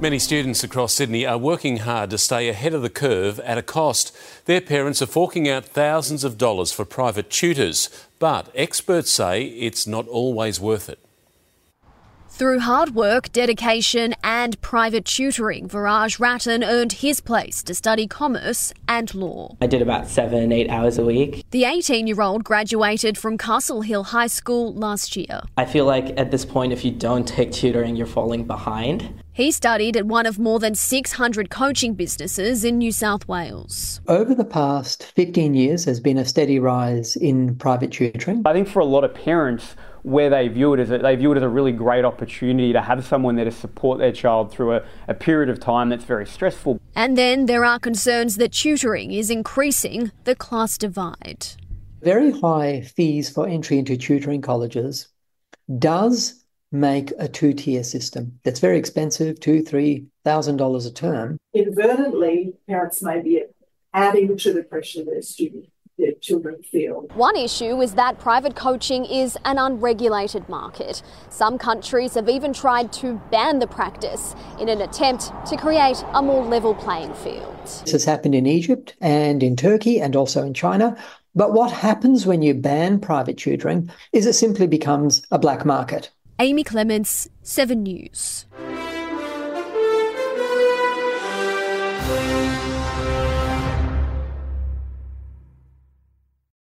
Many students across Sydney are working hard to stay ahead of the curve at a cost. Their parents are forking out thousands of dollars for private tutors, but experts say it's not always worth it. Through hard work, dedication, and private tutoring, Viraj Rattan earned his place to study commerce and law. I did about seven, eight hours a week. The 18 year old graduated from Castle Hill High School last year. I feel like at this point, if you don't take tutoring, you're falling behind. He studied at one of more than 600 coaching businesses in New South Wales. Over the past 15 years, there's been a steady rise in private tutoring. I think for a lot of parents, where they view it as a, they view it as a really great opportunity to have someone there to support their child through a, a period of time that's very stressful. And then there are concerns that tutoring is increasing the class divide. Very high fees for entry into tutoring colleges does make a two-tier system that's very expensive, two, three thousand dollars a term. Inadvertently, parents may be adding to the pressure their student their children feel. One issue is that private coaching is an unregulated market. Some countries have even tried to ban the practice in an attempt to create a more level playing field. This has happened in Egypt and in Turkey and also in China. But what happens when you ban private tutoring is it simply becomes a black market. Amy Clements, 7 News.